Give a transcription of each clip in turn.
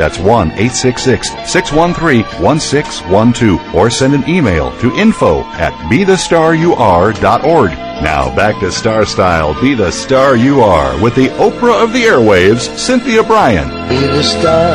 That's 1 866 613 1612 or send an email to info at bethestaryouare.org. Now back to Star Style, Be the Star You Are with the Oprah of the Airwaves, Cynthia Bryan. Be the star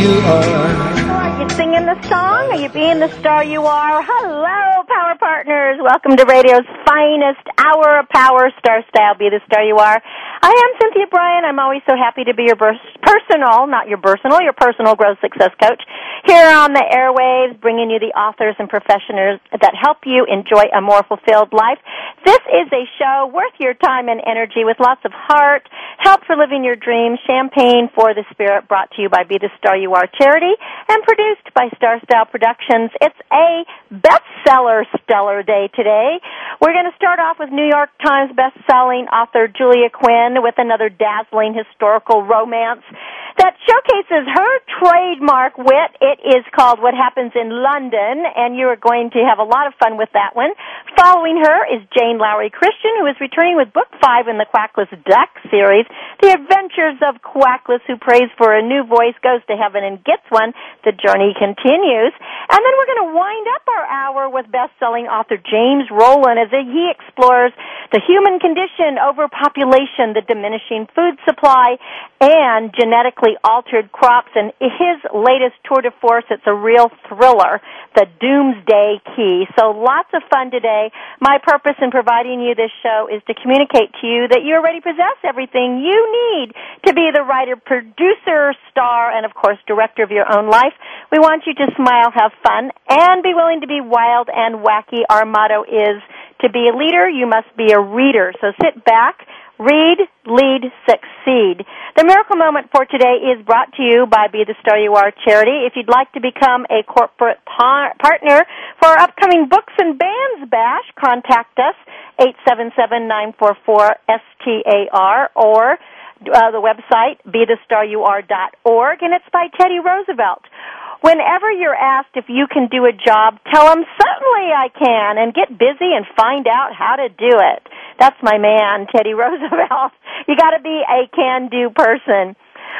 you are. Are you singing the song? Are you being the star you are? Hello, Power Partners. Welcome to radio's finest hour of power, Star Style, Be the Star You Are. I am Cynthia Bryan. I'm always so happy to be your personal, not your personal, your personal growth success coach here on the airwaves, bringing you the authors and professionals that help you enjoy a more fulfilled life. This is a show worth your time and energy with lots of heart, help for living your dreams, champagne for the spirit brought to you by Be the Star You Are charity and produced by Star Style Productions. It's a bestseller stellar day today. We're going to start off with New York Times best-selling author Julia Quinn with another dazzling historical romance that showcases her trademark wit. It is called What Happens in London, and you are going to have a lot of fun with that one. Following her is Jane Lowry Christian, who is returning with book five in the Quackless Duck series, The Adventures of Quackless, who prays for a new voice, goes to heaven and gets one. The journey continues. And then we're going to wind up our hour with best-selling author James Rollins as he explores the human condition, overpopulation, the diminishing food supply, and genetically altered crops. And his latest tour de force, it's a real thriller, The Doomsday Key. So lots of fun today. My purpose in providing you this show is to communicate to you that you already possess everything you need to be the writer, producer, star, and of course director of your own life. We want you to smile, have fun, and be willing to be wild and wacky. Our motto is to be a leader, you must be a reader. So sit back, read, lead, succeed. The miracle moment for today is brought to you by Be the Star You Are charity. If you'd like to become a corporate par- partner for our upcoming Books and Bands Bash, contact us 877-944-STAR or uh, the website org. and it's by Teddy Roosevelt. Whenever you're asked if you can do a job, tell them certainly I can and get busy and find out how to do it. That's my man, Teddy Roosevelt. You got to be a can-do person.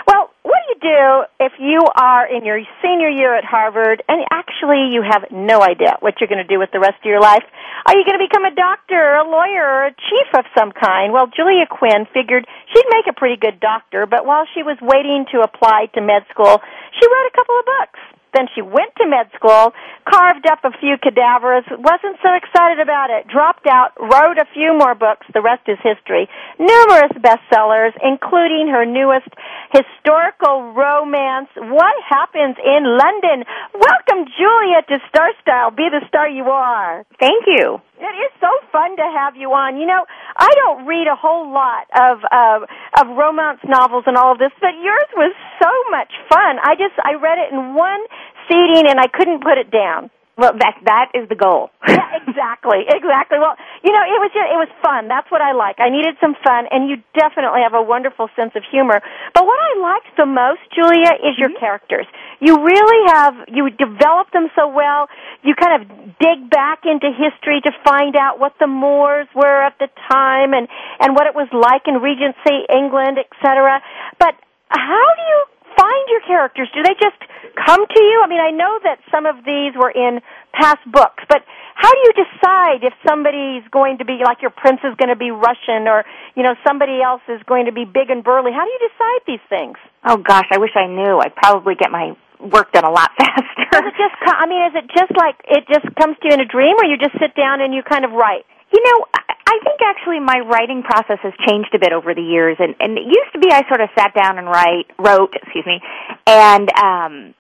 Well, what do you do if you are in your senior year at Harvard and actually you have no idea what you're going to do with the rest of your life? Are you going to become a doctor a lawyer or a chief of some kind? Well, Julia Quinn figured she'd make a pretty good doctor, but while she was waiting to apply to med school, she wrote a couple of books. Then she went to med school, carved up a few cadavers, wasn't so excited about it, dropped out, wrote a few more books, the rest is history. Numerous bestsellers, including her newest historical romance, What Happens in London. Welcome, Julia, to Star Style. Be the star you are. Thank you. It is so fun to have you on. You know, I don't read a whole lot of uh, of romance novels and all of this, but yours was so much fun. I just I read it in one seating and I couldn't put it down. Well, that that is the goal. yeah, exactly, exactly. Well, you know, it was just, it was fun. That's what I like. I needed some fun, and you definitely have a wonderful sense of humor. But what I liked the most, Julia, is your Mm-hmm. characters. You really have you develop them so well. You kind of dig back into history to find out what the Moors were at the time and and what it was like in Regency England, etc. But how do you find your characters? Do they just come to you? I mean, I know that some of these were in past books, but how do you decide if somebody's going to be like your prince is going to be Russian or, you know, somebody else is going to be big and burly? How do you decide these things? Oh gosh, I wish I knew. I'd probably get my work done a lot faster. Does it just? I mean, is it just like it just comes to you in a dream, or you just sit down and you kind of write? You know, I think actually my writing process has changed a bit over the years, and and it used to be I sort of sat down and write, wrote, excuse me, and um,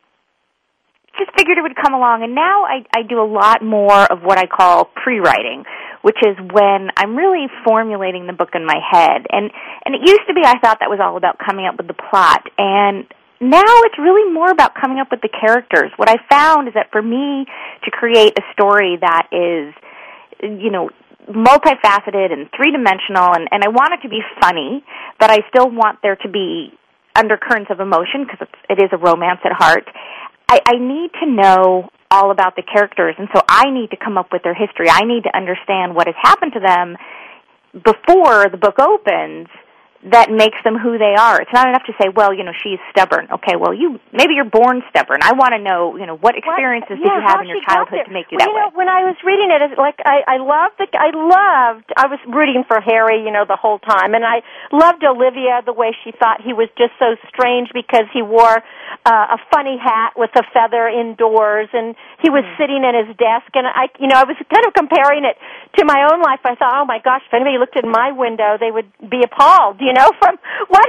just figured it would come along. And now I I do a lot more of what I call pre-writing, which is when I'm really formulating the book in my head. And and it used to be I thought that was all about coming up with the plot, and now it's really more about coming up with the characters. What I found is that for me to create a story that is you know multifaceted and three dimensional and, and I want it to be funny, but I still want there to be undercurrents of emotion because it is a romance at heart. I, I need to know all about the characters and so I need to come up with their history. I need to understand what has happened to them before the book opens that makes them who they are. It's not enough to say, well, you know, she's stubborn. Okay, well, you maybe you're born stubborn. I want to know, you know, what experiences what? Yeah, did you have in your childhood to make you well, that you way? Know, when I was reading it, like I, I loved the, I loved, I was rooting for Harry, you know, the whole time, and I loved Olivia the way she thought he was just so strange because he wore uh, a funny hat with a feather indoors, and he was mm. sitting at his desk, and I, you know, I was kind of comparing it to my own life. I thought, oh my gosh, if anybody looked in my window, they would be appalled, you know, from what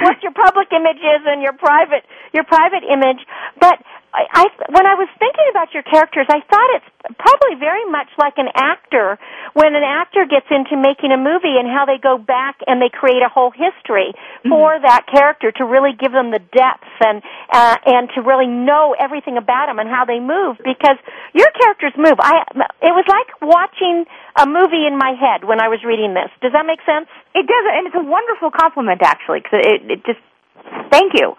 what your public image is and your private your private image. But I, I when I was thinking about your characters, I thought it's probably very much like an actor when an actor gets into making a movie and how they go back and they create a whole history mm-hmm. for that character to really give them the depth and uh, and to really know everything about them and how they move because your characters move. I it was like watching a movie in my head when I was reading this. Does that make sense? It does, and it's a wonderful compliment actually because it, it just thank you.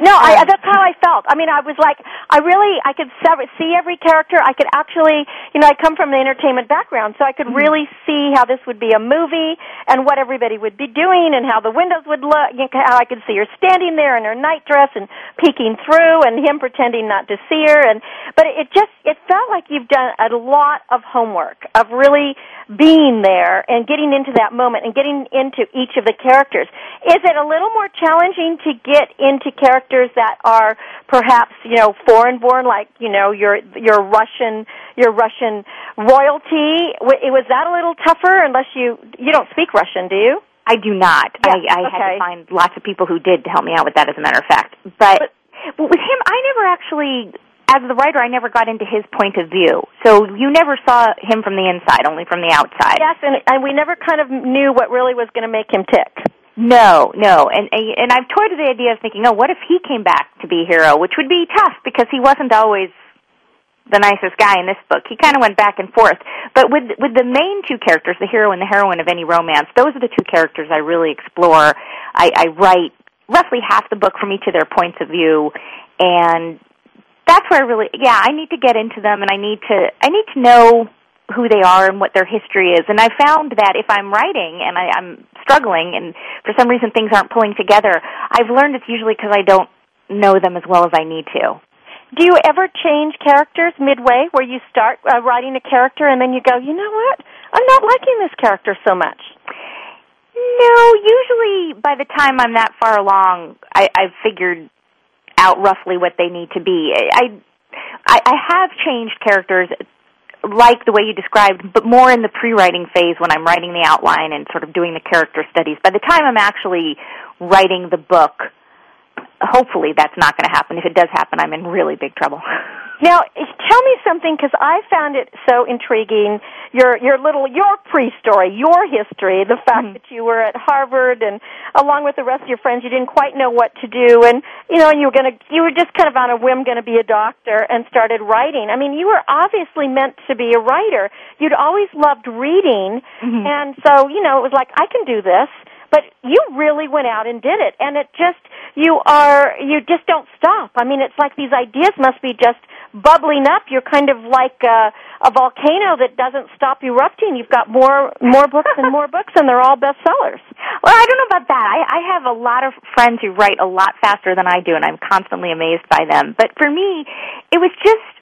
No, I, that's how I felt. I mean, I was like, I really, I could see every character. I could actually, you know, I come from the entertainment background, so I could mm-hmm. really see how this would be a movie and what everybody would be doing and how the windows would look. You know, how I could see her standing there in her nightdress and peeking through, and him pretending not to see her. And but it just, it felt like you've done a lot of homework of really being there and getting into that moment and getting into each of the characters. Is it a little more challenging to get into characters? that are perhaps you know foreign born, like you know your your Russian your Russian royalty. Was that a little tougher? Unless you you don't speak Russian, do you? I do not. Yeah, I, I okay. had to find lots of people who did to help me out with that, as a matter of fact. But, but with him, I never actually as the writer, I never got into his point of view. So you never saw him from the inside, only from the outside. Yes, and, and we never kind of knew what really was going to make him tick. No, no, and and I've toyed with the idea of thinking, oh, what if he came back to be a hero, which would be tough because he wasn't always the nicest guy in this book. He kind of went back and forth. But with with the main two characters, the hero and the heroine of any romance, those are the two characters I really explore. I, I write roughly half the book from each of their points of view, and that's where I really, yeah, I need to get into them, and I need to I need to know who they are and what their history is. And I found that if I'm writing and I, I'm struggling and for some reason things aren't pulling together, I've learned it's usually because I don't know them as well as I need to. Do you ever change characters midway where you start uh, writing a character and then you go, you know what? I'm not liking this character so much. No, usually by the time I'm that far along, I, I've figured out roughly what they need to be. I, I, I have changed characters like the way you described, but more in the pre-writing phase when I'm writing the outline and sort of doing the character studies. By the time I'm actually writing the book, hopefully that's not going to happen. If it does happen, I'm in really big trouble. Now, tell me something because I found it so intriguing. Your your little your pre-story, your history, the fact mm-hmm. that you were at Harvard and along with the rest of your friends, you didn't quite know what to do, and you know you were gonna you were just kind of on a whim going to be a doctor and started writing. I mean, you were obviously meant to be a writer. You'd always loved reading, mm-hmm. and so you know it was like I can do this but you really went out and did it and it just you are you just don't stop i mean it's like these ideas must be just bubbling up. You're kind of like a, a volcano that doesn't stop erupting. You've got more more books and more books, and they're all bestsellers. Well, I don't know about that. I, I have a lot of friends who write a lot faster than I do, and I'm constantly amazed by them. But for me, it was just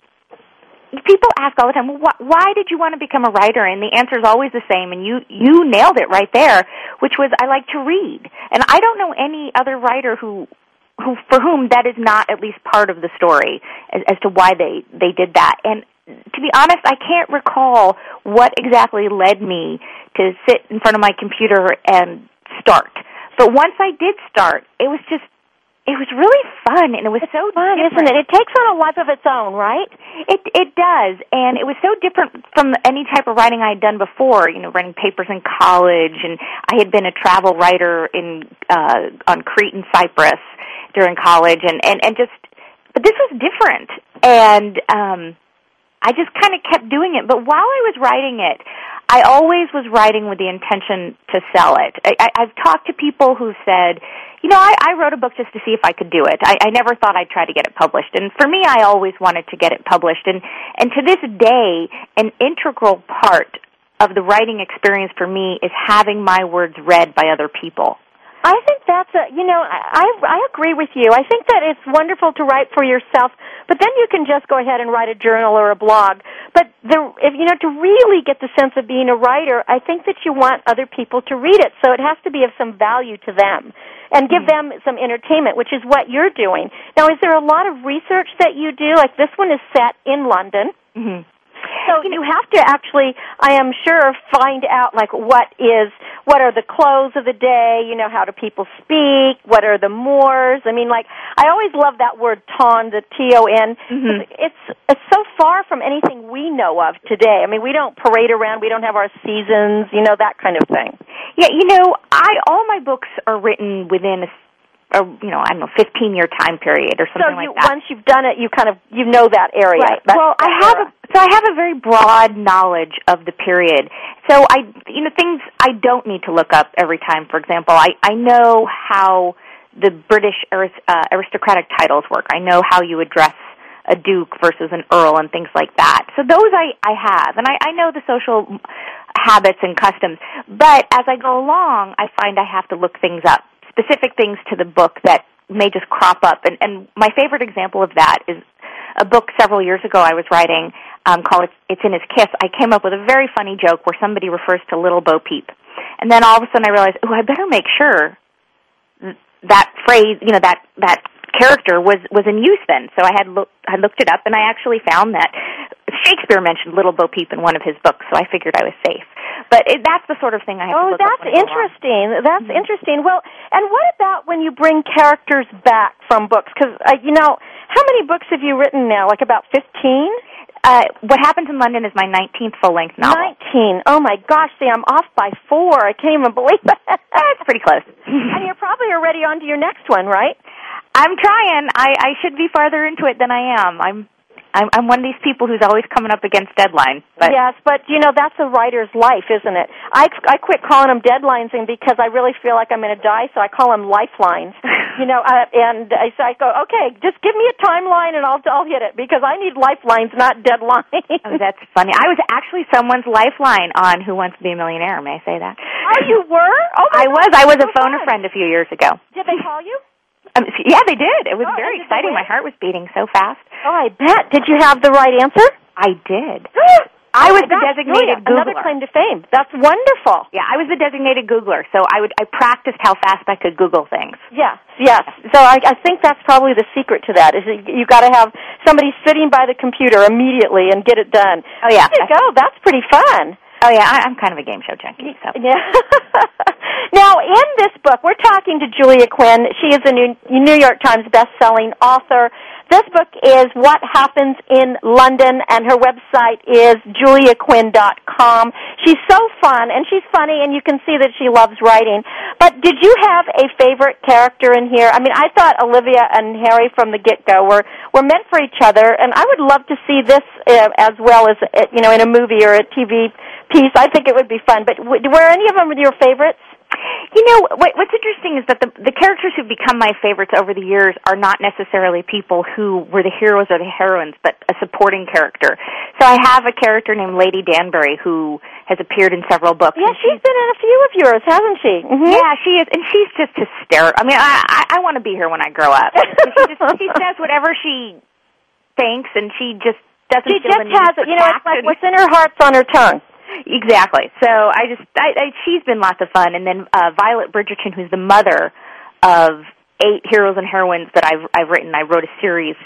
people ask all the time, well, wh- why did you want to become a writer? And the answer is always the same, and you you nailed it right there, which was I like to read, and I don't know any other writer who who for whom that is not at least part of the story as, as to why they they did that. And to be honest, I can't recall what exactly led me to sit in front of my computer and start. But once I did start, it was just it was really fun and it was it's so fun, different. isn't it? It takes on a life of its own, right? It it does, and it was so different from any type of writing I had done before. You know, writing papers in college, and I had been a travel writer in uh, on Crete and Cyprus during college, and and and just, but this was different, and um, I just kind of kept doing it. But while I was writing it, I always was writing with the intention to sell it. I, I, I've talked to people who said, you know, I, I wrote a book just to see if I could do it. I, I never thought I'd try to get it published. And for me, I always wanted to get it published. And, and to this day, an integral part of the writing experience for me is having my words read by other people. I think that's a you know I I agree with you. I think that it's wonderful to write for yourself, but then you can just go ahead and write a journal or a blog. But the if you know to really get the sense of being a writer, I think that you want other people to read it. So it has to be of some value to them and give them some entertainment, which is what you're doing. Now, is there a lot of research that you do? Like this one is set in London. Mm-hmm. So you have to actually, I am sure, find out like what is, what are the clothes of the day, you know, how do people speak, what are the mores. I mean, like, I always love that word ton, the T-O-N. Mhm. It's, it's so far from anything we know of today. I mean, we don't parade around, we don't have our seasons, you know, that kind of thing. Yeah, you know, I all my books are written within a, a you know, I don't know, 15 year time period or So something you, like that. once you've done it, you kind of, you know that area. Right. Well, I have era. a, so I have a very broad knowledge of the period. So I, you know, things I don't need to look up every time. For example, I I know how the British uh, aristocratic titles work. I know how you address a duke versus an earl and things like that. So those I I have, and I I know the social habits and customs. But as I go along, I find I have to look things up, specific things to the book that may just crop up. And, and my favorite example of that is a book several years ago I was writing um, called it's, it's in His Kiss. I came up with a very funny joke where somebody refers to Little Bo Peep. And then all of a sudden I realized, oh, I better make sure that phrase, you know, that, that character was, was in use then. So I had, look, I looked it up and I actually found that Shakespeare mentioned Little Bo Peep in one of his books, so I figured I was safe. But it, that's the sort of thing I have to Oh, that's when I go along. interesting. That's interesting. Well, and what about when you bring characters back from books? Because uh, you know, how many books have you written now? Like about fifteen. Uh, what happens in London is my 19th full-length novel. Nineteen. Oh my gosh, see, I'm off by four. I can't even believe it. That's pretty close. and you're probably already on to your next one, right? I'm trying. I, I should be farther into it than I am. I'm I'm, I'm one of these people who's always coming up against deadlines. But yes, but you know that's a writer's life, isn't it? I I quit calling them deadlines, and because I really feel like I'm going to die, so I call them lifelines. you know, uh, and I so I go, okay, just give me a timeline, and I'll I'll hit it because I need lifelines, not deadlines. oh, that's funny. I was actually someone's lifeline on Who Wants to Be a Millionaire. May I say that? oh, you were? Oh, I was. I was a so phone a friend a few years ago. Did they call you? Um, yeah, they did. It was Oh, very and did they exciting. My heart was beating so fast. Oh, I bet. Did you have the right answer? I did. Oh I was my the designated brilliant. Another claim to fame. That's wonderful. Yeah, I was the designated Googler, so I would I practiced how fast I could Google things. Yes, yes. So I, I think that's probably the secret to that. Is that you got to have somebody sitting by the computer immediately and get it done. Oh yeah. There you go. That's pretty fun. Oh yeah, I, I'm kind of a game show junkie. So Yeah. now, in this book, we're talking to Julia Quinn. She is a New, New York Times best-selling author. This book is What Happens in London, and her website is juliaquinn.com. She's so fun, and she's funny, and you can see that she loves writing. But did you have a favorite character in here? I mean, I thought Olivia and Harry from the get-go were, were meant for each other, and I would love to see this uh, as well as, uh, you know, in a movie or a TV piece. I think it would be fun. But w- were any of them your favorites? You know, what, what's interesting is that the, the characters who've become my favorites over the years are not necessarily people who were the heroes or the heroines, but a supporting character. So I have a character named Lady Danbury who has appeared in several books. Yeah, and she's been in a few of yours, hasn't she? Mm-hmm. Yeah, she is, and she's just hysterical. I mean, I I, I want to be her when I grow up. she just she says whatever she thinks, and she just doesn't She just has it. You know, it's like what's in her heart's on her tongue. Exactly. So I just, I, I, she's been lots of fun. And then uh, Violet Bridgerton, who's the mother of eight heroes and heroines that I've I've written. I wrote a series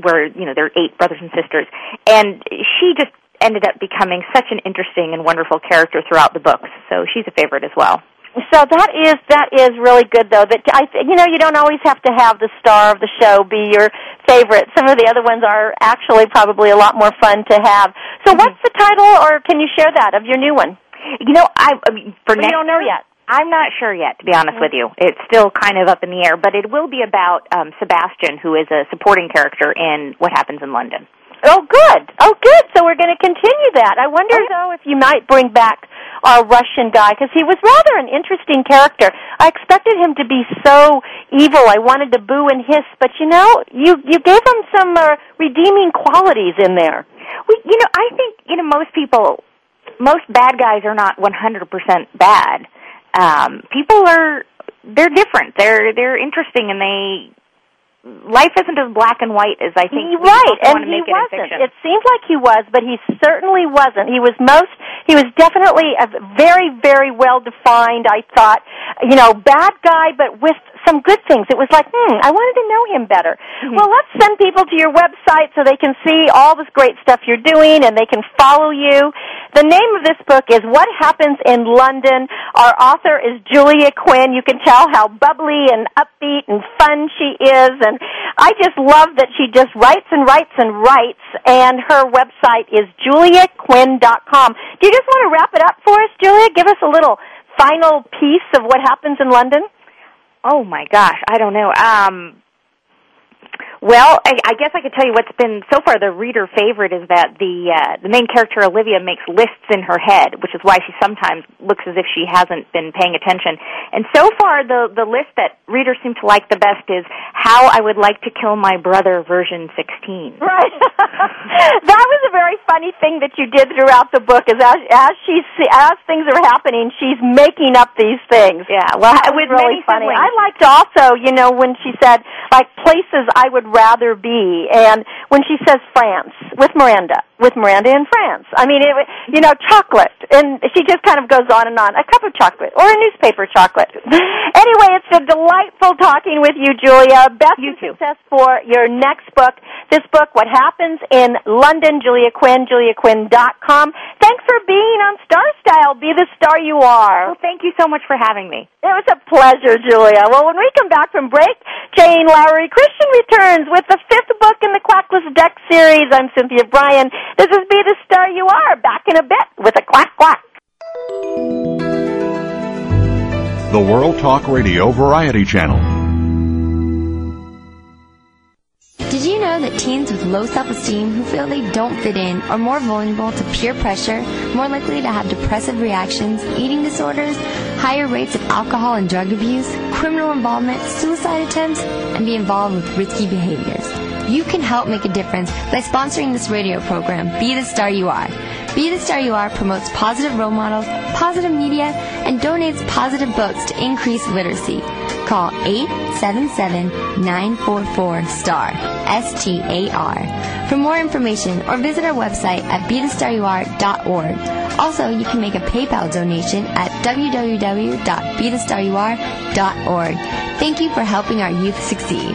where you know there are eight brothers and sisters, and she just ended up becoming such an interesting and wonderful character throughout the books. So she's a favorite as well. So that is that is really good though. That I you know you don't always have to have the star of the show be your favorite. Some of the other ones are actually probably a lot more fun to have. So mm-hmm. what's the title, or can you share that of your new one? You know, I, I mean, for next. You don't know yet. I'm not sure yet, to be honest mm-hmm. with you. It's still kind of up in the air, but it will be about um, Sebastian, who is a supporting character in What Happens in London. Oh, good. Oh, good. So we're going to continue that. I wonder, oh, though, if you might bring back our Russian guy because he was rather an interesting character. I expected him to be so evil. I wanted to boo and hiss, but you know, you you gave him some uh, redeeming qualities in there. We, you know, I think you know most people, most bad guys are not 100% bad. Um, people are they're different. They're they're interesting and they life isn't as black and white as I think. Right, and he wasn't. It seemed like he was, but he certainly wasn't. He was most. He was definitely a very, very well defined. I thought, you know, bad guy, but with some good things. It was like, hmm, I wanted to know him better. Mm-hmm. Well, let's send people to your website so they can see all this great stuff you're doing and they can follow you. The name of this book is What Happens in London. Our author is Julia Quinn. You can tell how bubbly and upbeat and fun she is and I just love that she just writes and writes and writes and her website is juliaquinn.com. Do you just want to wrap it up for us, Julia? Give us a little final piece of what happens in London? Oh my gosh, I don't know. Um, well, I, I guess I could tell you what's been so far the reader favorite is that the uh, the main character Olivia makes lists in her head, which is why she sometimes looks as if she hasn't been paying attention. And so far, the the list that readers seem to like the best is how I would like to kill my brother version 16. Right. that was a very funny thing that you did throughout the book. Is as as she as things are happening, she's making up these things. Yeah. Well, it was really funny. I liked also, you know, when she said like places I would rather be. And when she says France with Miranda, with Miranda in France, I mean, it, you know, chocolate, and she just kind of goes on and on. A cup of chocolate or a newspaper chocolate. anyway, it's a delightful talking with you, Julia. Best you success for your next book. This book, What Happens in London, Julia Quinn, juliaquinn.com. Thanks for being on Star Style. Be the star you are. Well, thank you so much for having me. It was a pleasure, Julia. Well, when we come back from break, Jane Lowry Christian returns with the fifth book in the Quackless Duck series. I'm Cynthia Bryan. This is Be the Star You Are. Back in a bit with a quack quack. The World Talk Radio Variety Channel. Did you know that teens with low self-esteem who feel they don't fit in are more vulnerable to peer pressure, more likely to have depressive reactions, eating disorders, higher rates of alcohol and drug abuse, criminal involvement, suicide attempts, and be involved with risky behaviors? You can help make a difference by sponsoring this radio program, Be the Star You Are. Be the Star You Are promotes positive role models, positive media, and donates positive books to increase literacy. Call 877-944-STAR, S-T-A-R, for more information or visit our website at BeTheStarYouAre.org. Also, you can make a PayPal donation at www.BeTheStarYouAre.org. Thank you for helping our youth succeed.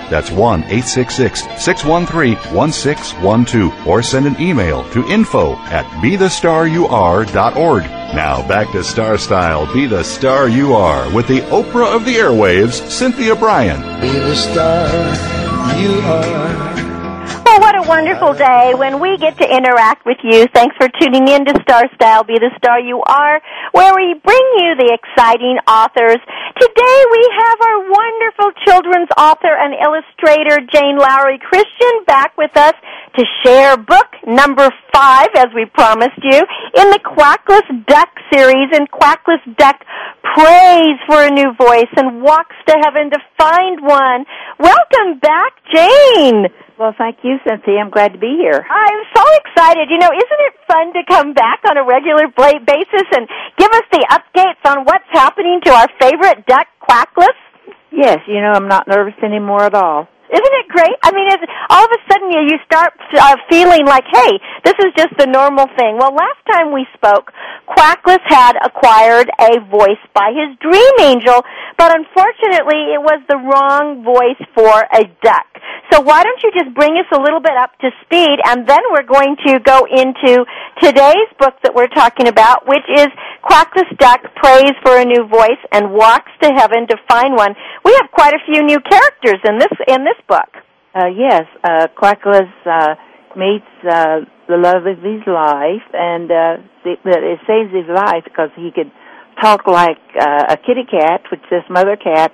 That's 1 866 613 1612. Or send an email to info at bethestaryouare.org. Now back to Star Style, Be the Star You Are with the Oprah of the Airwaves, Cynthia Bryan. Be the star you are. Oh, what a wonderful day when we get to interact with you. Thanks for tuning in to Star Style, Be the Star You Are, where we bring you the exciting authors. Today we have our wonderful children's author and illustrator, Jane Lowry Christian, back with us to share book number five, as we promised you, in the Quackless Duck series. And Quackless Duck prays for a new voice and walks to heaven to find one. Welcome back, Jane. Well, thank you, Cynthia. I'm glad to be here. I'm so excited. You know, isn't it fun to come back on a regular basis and give us the updates on what's happening to our favorite duck, Quackless? Yes, you know, I'm not nervous anymore at all. Isn't it great? I mean, it's, all of a sudden you, you start uh, feeling like, hey, this is just the normal thing. Well, last time we spoke, Quackless had acquired a voice by his dream angel, but unfortunately it was the wrong voice for a duck. So why don't you just bring us a little bit up to speed, and then we're going to go into today's book that we're talking about, which is Quackless Duck Prays for a New Voice and Walks to Heaven to Find One. We have quite a few new characters in this in this book. Uh, yes, uh, Quackless uh, meets uh, the love of his life, and uh, it, saves his life because he could talk like uh, a kitty cat, which this mother cat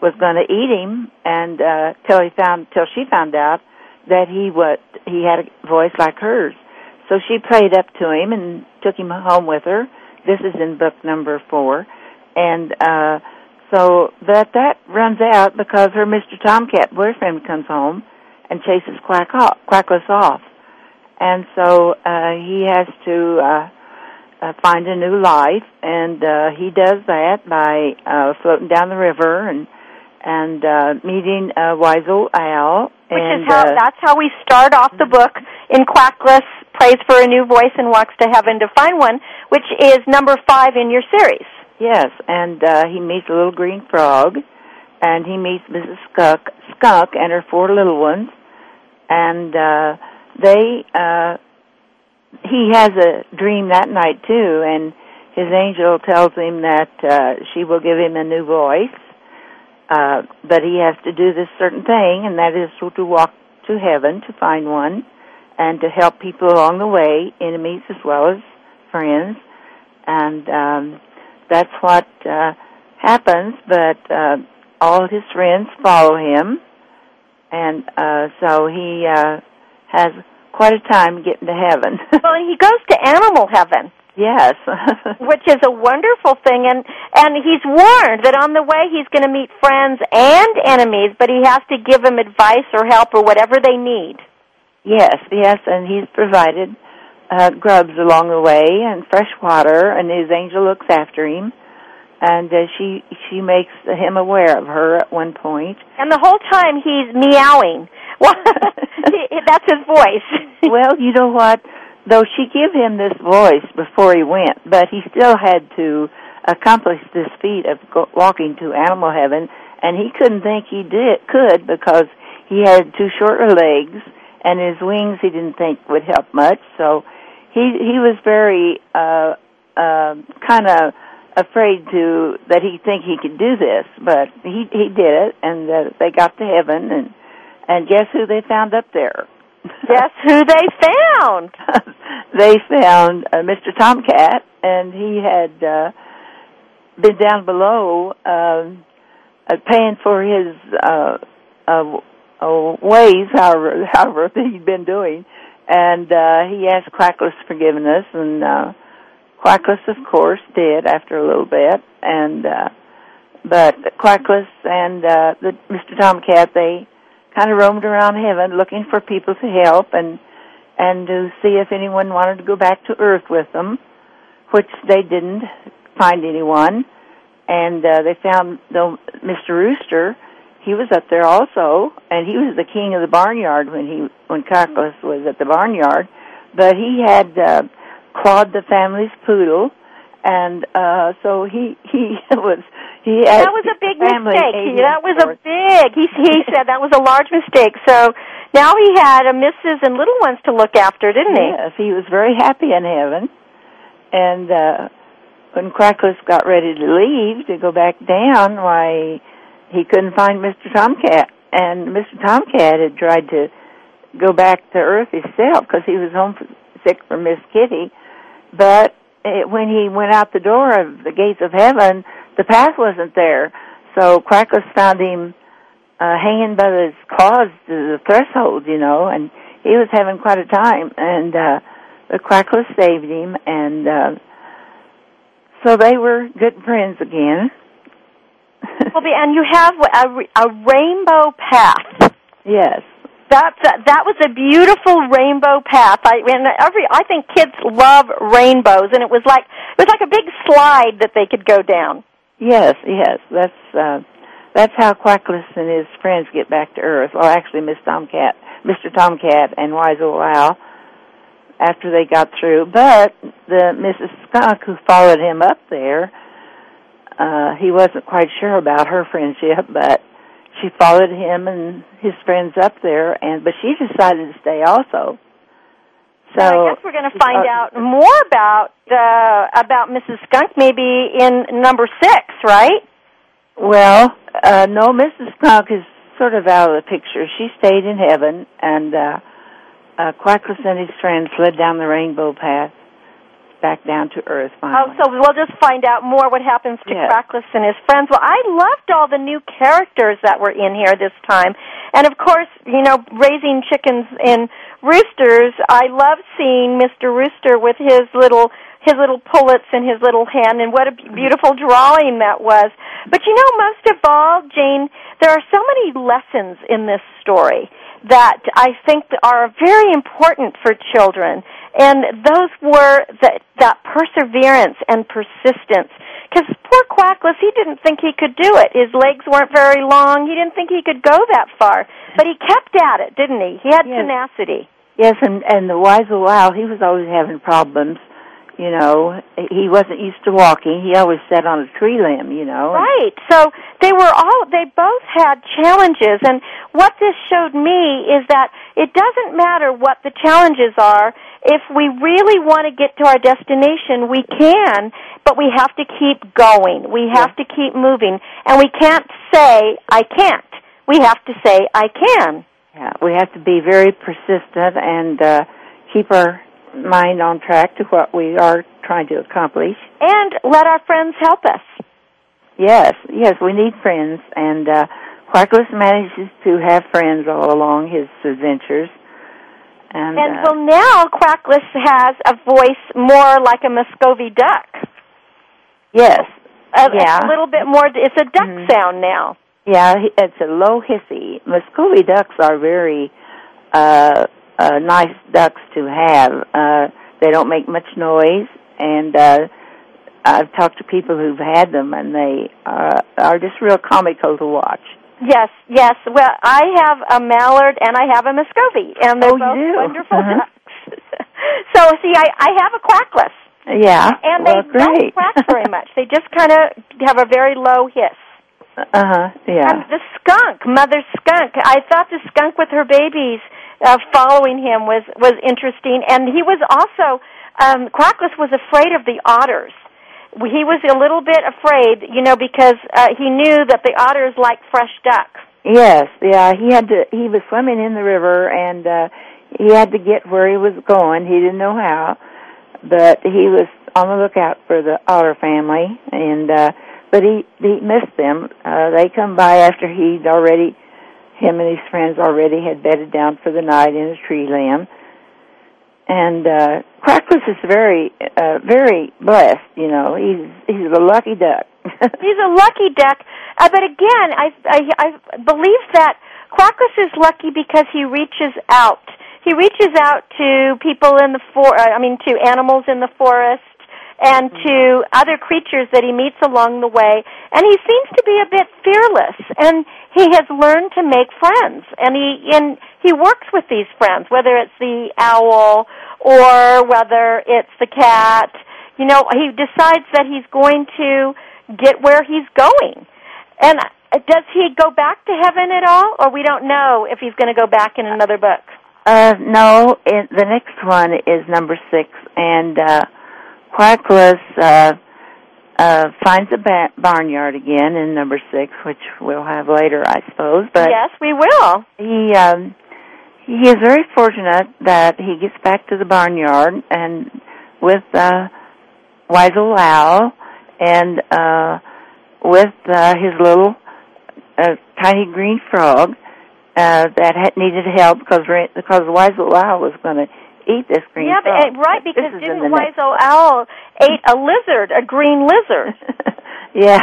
was going to eat him, and uh, till he found till she found out that he what he had a voice like hers. So she prayed up to him and took him home with her. This is in book number four, and uh, so that that runs out because her Mr. Tomcat boyfriend comes home and chases Quack off, Quackless off, and so uh, he has to uh, uh, find a new life, and uh, he does that by uh, floating down the river and and uh, meeting uh, wise old owl. Which and, is how uh, that's how we start off the book in Quackless prays for a new voice and walks to heaven to find one, which is number five in your series. Yes, and uh, he meets a little green frog, and he meets Mrs. Skunk, Skunk and her four little ones, and uh, they. Uh, he has a dream that night too, and his angel tells him that uh, she will give him a new voice, uh, but he has to do this certain thing, and that is to walk to heaven to find one, and to help people along the way, enemies as well as friends, and um, that's what uh, happens. But uh, all his friends follow him, and uh, so he uh, has quite a time getting to heaven. Well, he goes to animal heaven. yes. which is a wonderful thing and and he's warned that on the way he's going to meet friends and enemies but he has to give them advice or help or whatever they need yes, yes, and he's provided uh, grubs along the way and fresh water, and his angel looks after him, and uh, she she makes him aware of her at one point. and the whole time he's meowing well that's his voice well, you know what? Though she gave him this voice before he went, but he still had to accomplish this feat of go- walking to animal heaven, and he couldn't think he did could because he had too short legs, and his wings he didn't think would help much. So he he was very uh, uh, kind of afraid to that he think he could do this, but he he did it, and uh, they got to heaven, and and guess who they found up there? guess who they found they found uh, Mr. Tomcat, and he had uh, been down below um, uh, paying for his uh, uh, uh, ways, however, however he'd been doing, and uh, he asked Quackless forgiveness, and uh, Quackless, of course, did after a little bit, and uh, but Quackless and uh, the Mr. Tomcat they kind of roamed around heaven looking for people to help and and to see if anyone wanted to go back to Earth with them, which they didn't find anyone, and uh, they found the Mr. Rooster. He was up there also, and he was the king of the barnyard when he when Quackless was at the barnyard. But he had uh, clawed the family's poodle, and uh, so he he was he had That was a big mistake. He- That was a big. He he said that was a large mistake. So now he had a missus and little ones to look after, didn't he? Yes, he was very happy in heaven. And uh when Quackless got ready to leave to go back down, why he couldn't find Mr. Tomcat. And Mr. Tomcat had tried to go back to Earth himself because he was homesick for Miss Kitty. But it, when he went out the door of the gates of heaven, the path wasn't there. So Quackless found him uh, hanging by his claws to the threshold, you know, and he was having quite a time. And uh, the Quackless saved him, and uh, so they were good friends again. Well, and you have a, a rainbow path. yes, That's a, that was a beautiful rainbow path. I and every I think kids love rainbows, and it was like it was like a big slide that they could go down. yes, yes. That's uh, that's how Quackless and his friends get back to Earth. Well, actually, Miss Tomcat, Mr. Tomcat, and Wise Old Owl. After they got through, but the Mrs. Skunk who followed him up there, uh, he wasn't quite sure about her friendship, but she followed him and his friends up there, and but she decided to stay also. So I guess we're going to find uh, out more about uh, about Mrs. Skunk maybe in number six, right? Well, uh, no, Mrs. Skunk is sort of out of the picture. She stayed in heaven, and uh, uh, Quackless and his friends fled down the rainbow path back down to Earth. Oh, Finally. so we'll just find out more what happens to Yes. Quackless and his friends. Well, I loved all the new characters that were in here this time. And of course, you know, raising chickens and roosters, I love seeing Mr. Rooster with his little his little pullets in his little hand and what a beautiful drawing that was. But you know, most of all, Jane, there are so many lessons in this story that I think are very important for children. And those were that, that perseverance and persistence. Because poor Quackless, he didn't think he could do it. His legs weren't very long. He didn't think he could go that far. But he kept at it, didn't he? He had Yes. tenacity. Yes, and and the wise old owl, he was always having problems. You know, he wasn't used to walking. He always sat on a tree limb. You know, Right. So they were all they both had challenges and what this showed me is that it doesn't matter what the challenges are. If we really want to get to our destination, we can, but we have to keep going. We have to keep moving and we can't say I can't. We have to say I can. Yeah, we have to be very persistent and uh, keep our mind on track to what we are trying to accomplish. And let our friends help us. Yes, yes, we need friends, and uh, Quackless manages to have friends all along his adventures. And, And uh, well now Quackless has a voice more like a Muscovy duck. yes, a, Yeah. a little bit more. It's a duck Mhm. sound now. yeah, it's a low hissy. Muscovy ducks are very uh, uh, nice ducks to have. Uh, they don't make much noise, and uh, I've talked to people who've had them, and they uh, are just real comical to watch. Yes, yes. Well, I have a mallard and I have a Muscovy, and they're Oh, both do? wonderful Uh-huh. ducks. so, see, I, I have a quackless, Yeah, and well, they great. don't quack very much. They just kind of have a very low hiss. uh huh. Yeah. And the skunk, mother skunk. I thought the skunk with her babies uh, following him was was interesting, and he was also um, Quackless was afraid of the otters. He was a little bit afraid, you know, because uh, he knew that the otters like fresh duck. Yes, yeah, he had to he was swimming in the river and uh he had to get where he was going. He didn't know how, but he was on the lookout for the otter family and uh but he he missed them. Uh they come by after he'd already him and his friends already had bedded down for the night in a tree limb. And uh Quackless is very uh very blessed, you know. He's he's a lucky duck. He's a lucky duck, uh, but again, I, I I believe that Quackless is lucky because he reaches out. He reaches out to people in the for uh, I mean to animals in the forest and to other creatures that he meets along the way. And he seems to be a bit fearless, and he has learned to make friends. And he and he works with these friends, whether it's the owl or whether it's the cat. You know, he decides that he's going to get where he's going. And does he go back to heaven at all, or we don't know if he's going to go back in another book? Uh, no, it, the next one is number six, and uh, Quackless uh, uh, finds a ba- barnyard again in number six, which we'll have later, I suppose. But yes, we will. He um, he is very fortunate that he gets back to the barnyard and with uh, Wise Old Owl and uh, with uh, his little uh, tiny green frog uh, that had needed help because because Wise Old Owl was going to eat this green yeah, frog. but, eh, right, because didn't Wise Owl ate a lizard, a green lizard? yeah.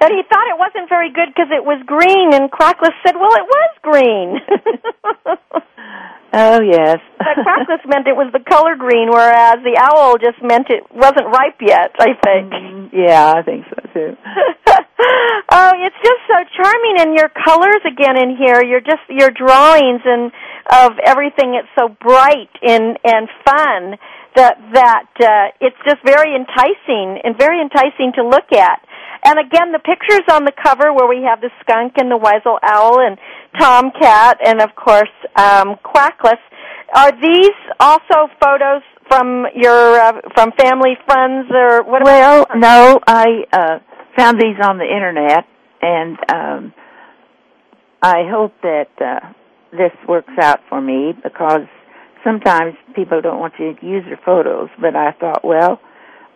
and he thought it wasn't very good because it was green, and Quackless said, well, it was green. Oh yes. but Quackless meant it was the color green, whereas the owl just meant it wasn't ripe yet, I think. Mm, yeah, I think so too. oh, it's just so charming, and your colors again in here. You're just your drawings and of everything. It's so bright and and fun that that uh, it's just very enticing and very enticing to look at. And again, the pictures on the cover where we have the skunk and the weasel owl and tomcat and of course um, Quackless. Are these also photos from your uh, from family friends or what? Well, no, I uh, found these on the internet, and um, I hope that uh, this works out for me because sometimes people don't want you to use their photos. But I thought, well,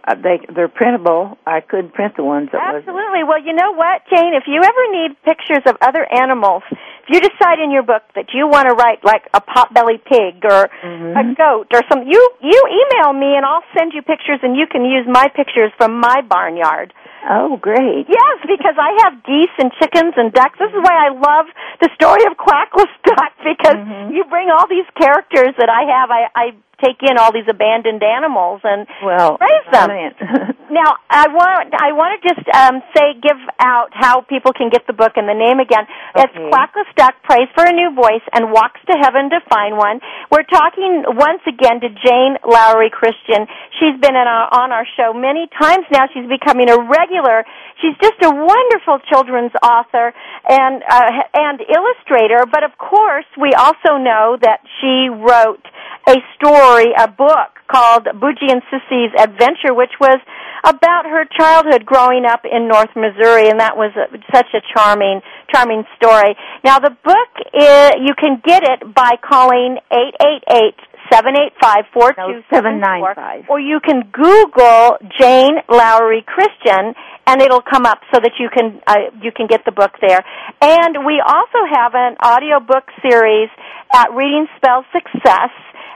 uh, they they're printable. I could print the ones that Absolutely. Well, you know what, Jane? If you ever need pictures of other animals, if you decide in your book that you want to write like a potbelly pig or a goat or some, you you email me and I'll send you pictures and you can use my pictures from my barnyard. Oh, great! Yes, because I have geese and chickens and ducks. This is why I love the story of Quackless Duck because you bring all these characters that I have. I, I take in all these abandoned animals and Well, raise them. Now, I want I want to just um, say, give out how people can get the book and the name again. It's Okay. Quackless Duck prays for a new voice and walks to heaven to find one. We're talking once again to Jane Lowry Christian. She's been in our, on our show many times now. She's becoming a regular. She's just a wonderful children's author and uh, and illustrator. But of course, we also know that she wrote a story, a book called Bougie and Sissy's Adventure, which was about her childhood growing up in North Missouri, and that was a, such a charming, charming story. Now, the book is, you can get it by calling eight eight eight seven eight five four two seven four, 795. or you can Google Jane Lowry Christian, and it'll come up so that you can uh, you can get the book there. And we also have an audiobook series at Reading Spell Success.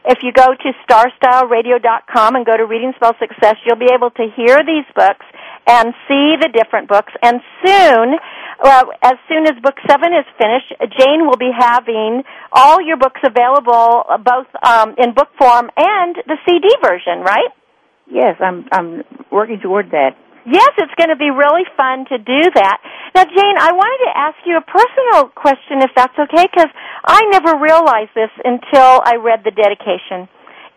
If you go to starstyleradio.com and go to Reading Spell Success, you'll be able to hear these books and see the different books. And soon, well, as soon as book seven is finished, Jane will be having all your books available, uh, both um, in book form and the CD version, right? yes, I'm I'm working toward that. Yes, it's going to be really fun to do that. Now, Jane, I wanted to ask you a personal question, if that's okay, because I never realized this until I read the dedication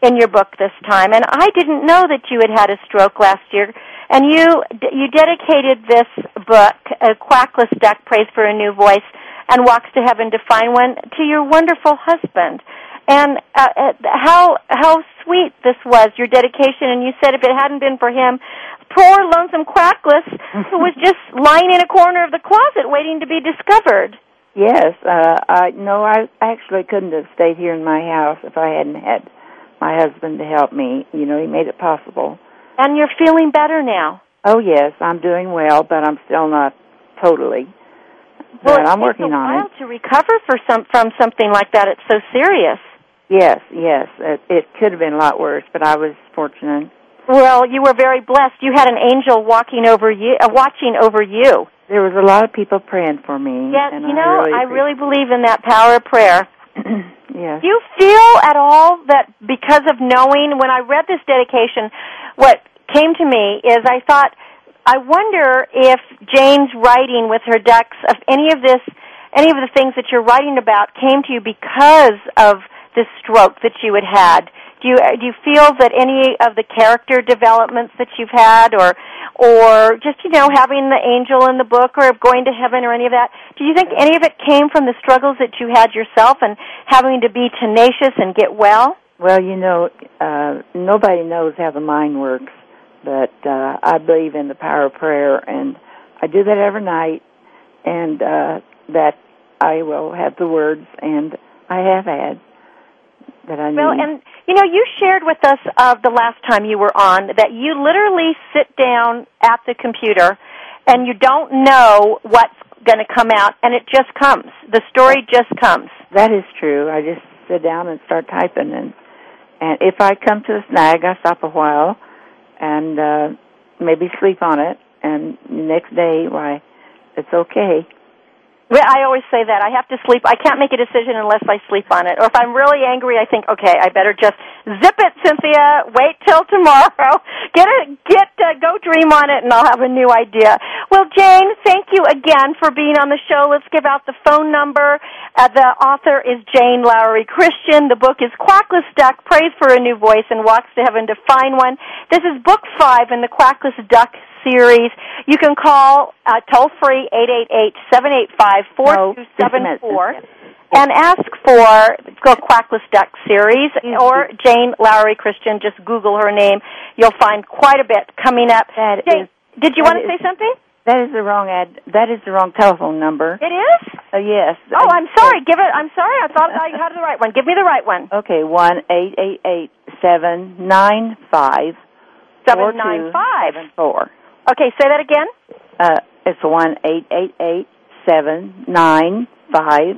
in your book this time, and I didn't know that you had had a stroke last year. And you you dedicated this book, "A Quackless Duck Prays for a New Voice and Walks to Heaven to Find One," to your wonderful husband. And uh, uh, how how sweet this was, your dedication. And you said if it hadn't been for him, poor lonesome Quackless, who was just lying in a corner of the closet waiting to be discovered. Yes, uh, I no, I actually couldn't have stayed here in my house if I hadn't had my husband to help me. You know, he made it possible. And you're feeling better now. Oh yes, I'm doing well, but I'm still not totally. Well, but I'm working a on while it. to recover for some from something like that. It's so serious. Yes, yes, it, it could have been a lot worse, but I was fortunate. Well, you were very blessed. You had an angel walking over you, uh, watching over you. There was a lot of people praying for me. Yes, you know, I I really, really believe in that power of prayer. yes. Do you feel at all that because of knowing when I read this dedication, what came to me is I thought, I wonder if Jane's writing with her ducks, of any of this, any of the things that you're writing about came to you because of this stroke that you had had. Do you do you feel that any of the character developments that you've had, or or just you know having the angel in the book, or going to heaven, or any of that? Do you think any of it came from the struggles that you had yourself and having to be tenacious and get well? Well, you know, uh, nobody knows how the mind works, but uh, I believe in the power of prayer, and I do that every night, and uh, that I will have the words, and I have had that I need. Well, and you know, you shared with us uh, the last time you were on that you literally sit down at the computer, and you don't know what's going to come out, and it just comes. The story just comes. That is true. I just sit down and start typing, and and if I come to a snag, I stop a while, and uh, maybe sleep on it, and the next day, why, it's okay. I always say that I have to sleep. I can't make a decision unless I sleep on it. Or if I'm really angry, I think, okay, I better just zip it, Cynthia. Wait till tomorrow. Get it, get uh, go dream on it, and I'll have a new idea. Well, Jane, thank you again for being on the show. Let's give out the phone number. Uh, the author is Jane Lowry Christian. The book is Quackless Duck Prays for a New Voice and Walks to Heaven to Find One. This is book five in the Quackless Duck series. You can call uh, toll free eight eight eight seven eight five four two seven four and ask for the Quackless Duck series or Jane Lowry Christian. Just Google her name. You'll find quite a bit coming up. That Jane, is- did you want to say something? That is the wrong ad. That is the wrong telephone number. It is? Uh, yes. Oh, I'm sorry. Give it. I'm sorry. I thought I had the right one. Give me the right one. Okay, one eight eight eight seven nine five Seven nine five. four. Okay, say that again. Uh, it's one eight eight eight seven nine five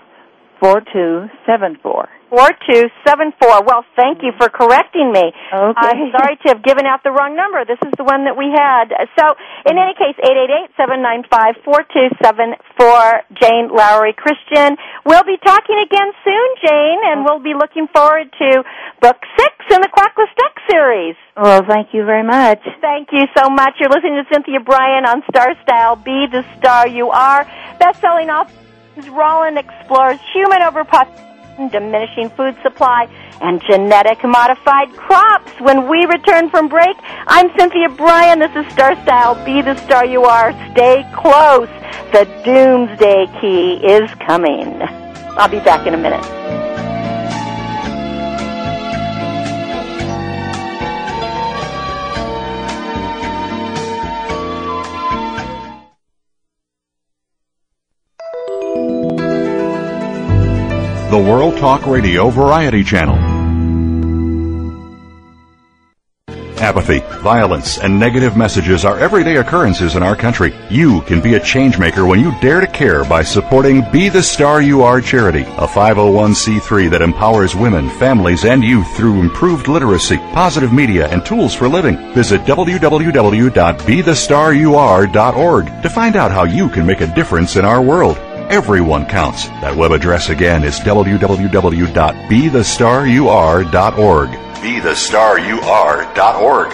four two seven four. Four two seven four. Well, thank you for correcting me. Okay. I'm sorry to have given out the wrong number. This is the one that we had. So, in any case, eight eight eight seven nine five four two seven four. Jane Lowry Christian. We'll be talking again soon, Jane, and we'll be looking forward to book six in the Quackless Duck series. Well, thank you very much. Thank you so much. You're listening to Cynthia Bryan on Star Style. Be the star you are. Best-selling author Rollins explores human overpopulation, diminishing food supply, and genetic modified crops. When we return from break, I'm Cynthia Bryan. This is Star Style. Be the star you are. Stay close. The doomsday key is coming. I'll be back in a minute. The World Talk Radio Variety Channel. Apathy, violence, and negative messages are everyday occurrences in our country. You can be a changemaker when you dare to care by supporting Be the Star You Are charity, a 501c3 that empowers women, families, and youth through improved literacy, positive media, and tools for living. Visit www.bethestarur.org to find out how you can make a difference in our world. Everyone counts. That web address again is www.bethestarur.org. BeTheStarUR.org.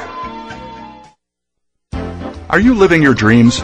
Are you living your dreams?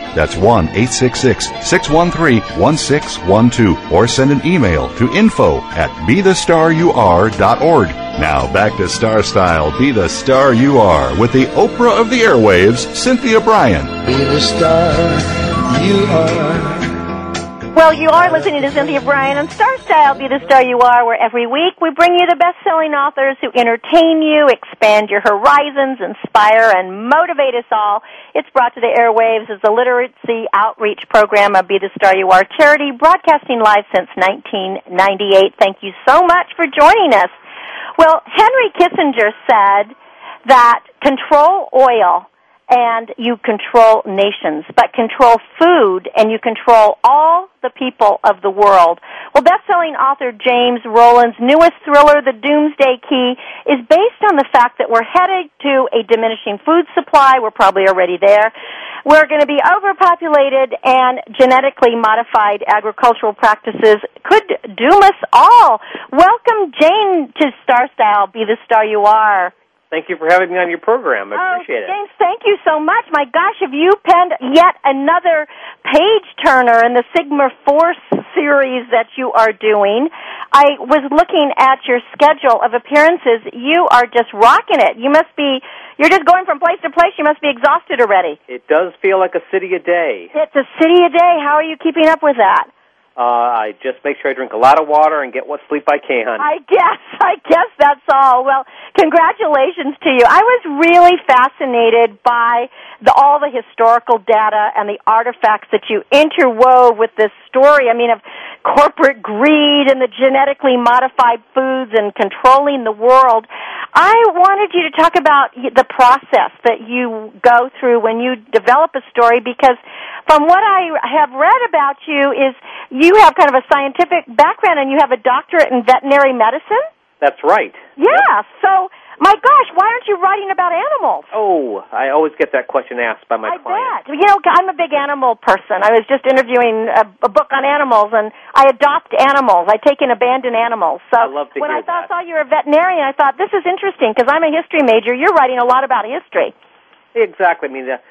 That's 1 866 613 1612 or send an email to info at bethestaryouare.org. Now back to Star Style Be the Star You Are with the Oprah of the Airwaves, Cynthia Bryan. Be the star you are. Well, you are listening to Cynthia Bryan on Star Style, Be the Star You Are, where every week we bring you the best-selling authors who entertain you, expand your horizons, inspire, and motivate us all. It's brought to the airwaves as the literacy outreach program of Be the Star You Are charity, broadcasting live since 1998. Thank you so much for joining us. Well, Henry Kissinger said that control oil and you control nations, but control food and you control all the people of the world. Well, best-selling author James Rollins' newest thriller, The Doomsday Key, is based on the fact that we're headed to a diminishing food supply. We're probably already there. We're going to be overpopulated and genetically modified agricultural practices could doom us all. Welcome, Jane, to Star Style. Be the star you are. Thank you for having me on your program. I oh, appreciate oh, it. James, thank you so much. My gosh, have you penned yet another page turner in the Sigma Force series that you are doing? I was looking at your schedule of appearances. You are just rocking it. You must be, you're just going from place to place. You must be exhausted already. It does feel like a city a day. It's a city a day. How are you keeping up with that? Uh, I just make sure I drink a lot of water and get what sleep I can. I guess, I guess that's all. Well, congratulations to you. I was really fascinated by the, all the historical data and the artifacts that you interwove with this story. I mean, of corporate greed and the genetically modified foods and controlling the world. I wanted you to talk about the process that you go through when you develop a story because from what I have read about you is you have kind of a scientific background and you have a doctorate in veterinary medicine? That's right. Yeah. So, my gosh, why aren't you writing about animals? Oh, I always get that question asked by my I clients. bet. You know, I'm a big animal person. I was just interviewing a, a book on animals, and I adopt animals. I take in abandoned animals. So I love to when hear I thought, saw you were a veterinarian, I thought this is interesting because I'm a history major. You're writing a lot about history. Exactly. I mean, the,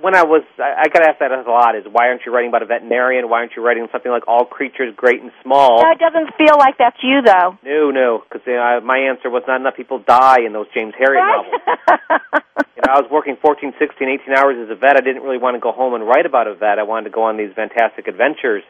when I was, I, I got asked that a lot: is why aren't you writing about a veterinarian? Why aren't you writing something like all creatures, great and small? No, it doesn't feel like that's you, though. No, no, because you know, my answer was not enough people die in those James Herriot novels. You know, I was working 14, 16, 18 hours as a vet. I didn't really want to go home and write about a vet. I wanted to go on these fantastic adventures.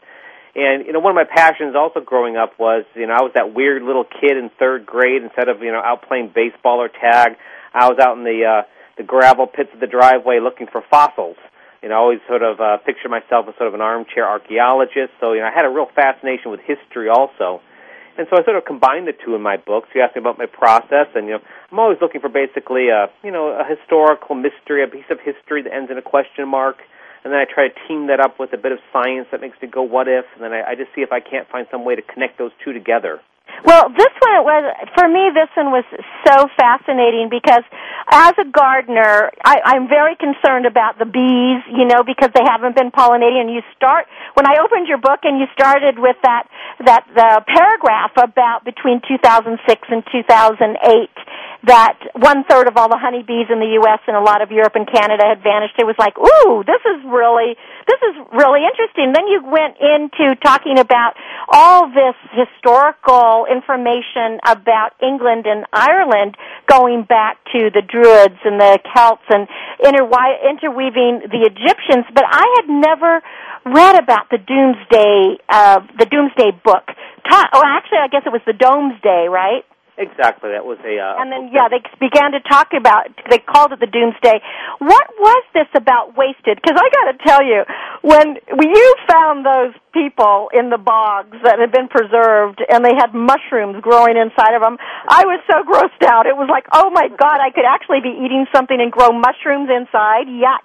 And you know, one of my passions also growing up was, you know, I was that weird little kid in third grade. Instead of you know out playing baseball or tag, I was out in the uh, the gravel pits of the driveway looking for fossils. You know, I always sort of uh, picture myself as sort of an armchair archaeologist. So you know, I had a real fascination with history also. And so I sort of combined the two in my books. You asked me about my process, and you know, I'm always looking for basically a you know a historical mystery, a piece of history that ends in a question mark, and then I try to team that up with a bit of science that makes me go, what if? And then I, I just see if I can't find some way to connect those two together. Well, this one was for me. This one was so fascinating because, as a gardener, I, I'm very concerned about the bees. You know, because they haven't been pollinating. And you start when I opened your book, and you started with that that the paragraph about between 2006 and 2008 that one third of all the honeybees in the U.S. and a lot of Europe and Canada had vanished. It was like, ooh, this is really this is really interesting. Then you went into talking about all this historical information about England and Ireland going back to the Druids and the Celts and interweaving the Egyptians, but I had never read about the Doomsday uh, the Doomsday book. Ta- oh, actually, I guess it was the Domesday, right? Exactly, that was a. Uh, And then, yeah, they began to talk about. They called it the Doomsday. What was this about wasted? Because I got to tell you, when you found those people in the bogs that had been preserved, and they had mushrooms growing inside of them, I was so grossed out. It was like, oh my god, I could actually be eating something and grow mushrooms inside. Yuck.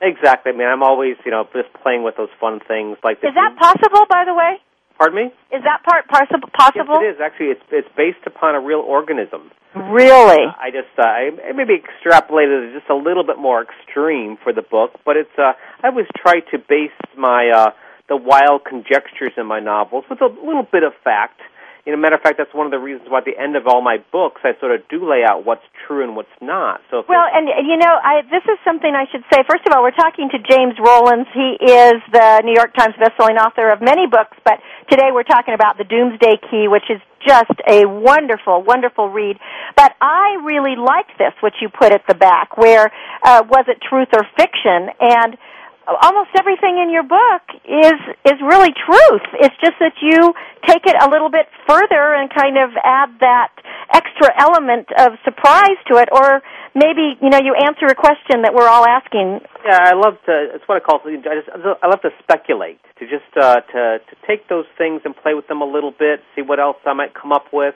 Exactly. I mean, I'm always, you know, just playing with those fun things like the Is that possible, by the way? Pardon me? Is that part possible? Yes, it is. Actually, it's it's based upon a real organism. Really? I just uh, I I maybe extrapolated it just a little bit more extreme for the book, but it's uh, I always try to base my uh, the wild conjectures in my novels with a little bit of fact you know, matter of fact, that's one of the reasons why at the end of all my books, I sort of do lay out what's true and what's not. So, well, and you know, I, this is something I should say. First of all, we're talking to James Rollins. He is the New York Times bestselling author of many books, but today we're talking about the Doomsday Key, which is just a wonderful, wonderful read. But I really liked this, what you put at the back, where uh, was it truth or fiction? And almost everything in your book is is really truth. It's just that you take it a little bit further and kind of add that extra element of surprise to it, or maybe you know you answer a question that we're all asking. Yeah, I love to. It's what I call. I just I love to speculate. To just uh, to to take those things and play with them a little bit, see what else I might come up with.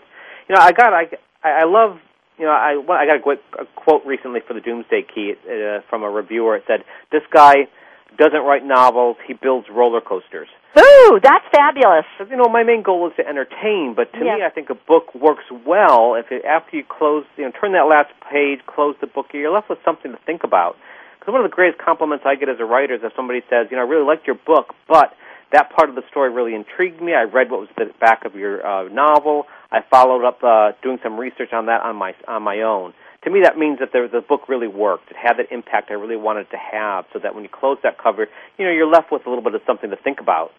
You know, I got I I love you know, I I got a, a quote recently for the Doomsday Key uh, from a reviewer. It said, "This guy doesn't write novels. He builds roller coasters. Ooh, that's fabulous. You know, my main goal is to entertain, but to me, I think a book works well if it, after you close, you know, turn that last page, close the book, you're left with something to think about. Because one of the greatest compliments I get as a writer is if somebody says, you know, I really liked your book, but that part of the story really intrigued me. I read what was at the back of your uh, novel. I followed up uh, doing some research on that on my on my own to me that means that the, the book really worked. It had that impact I really wanted to have, so that when you close that cover, you know, you're left with a little bit of something to think about.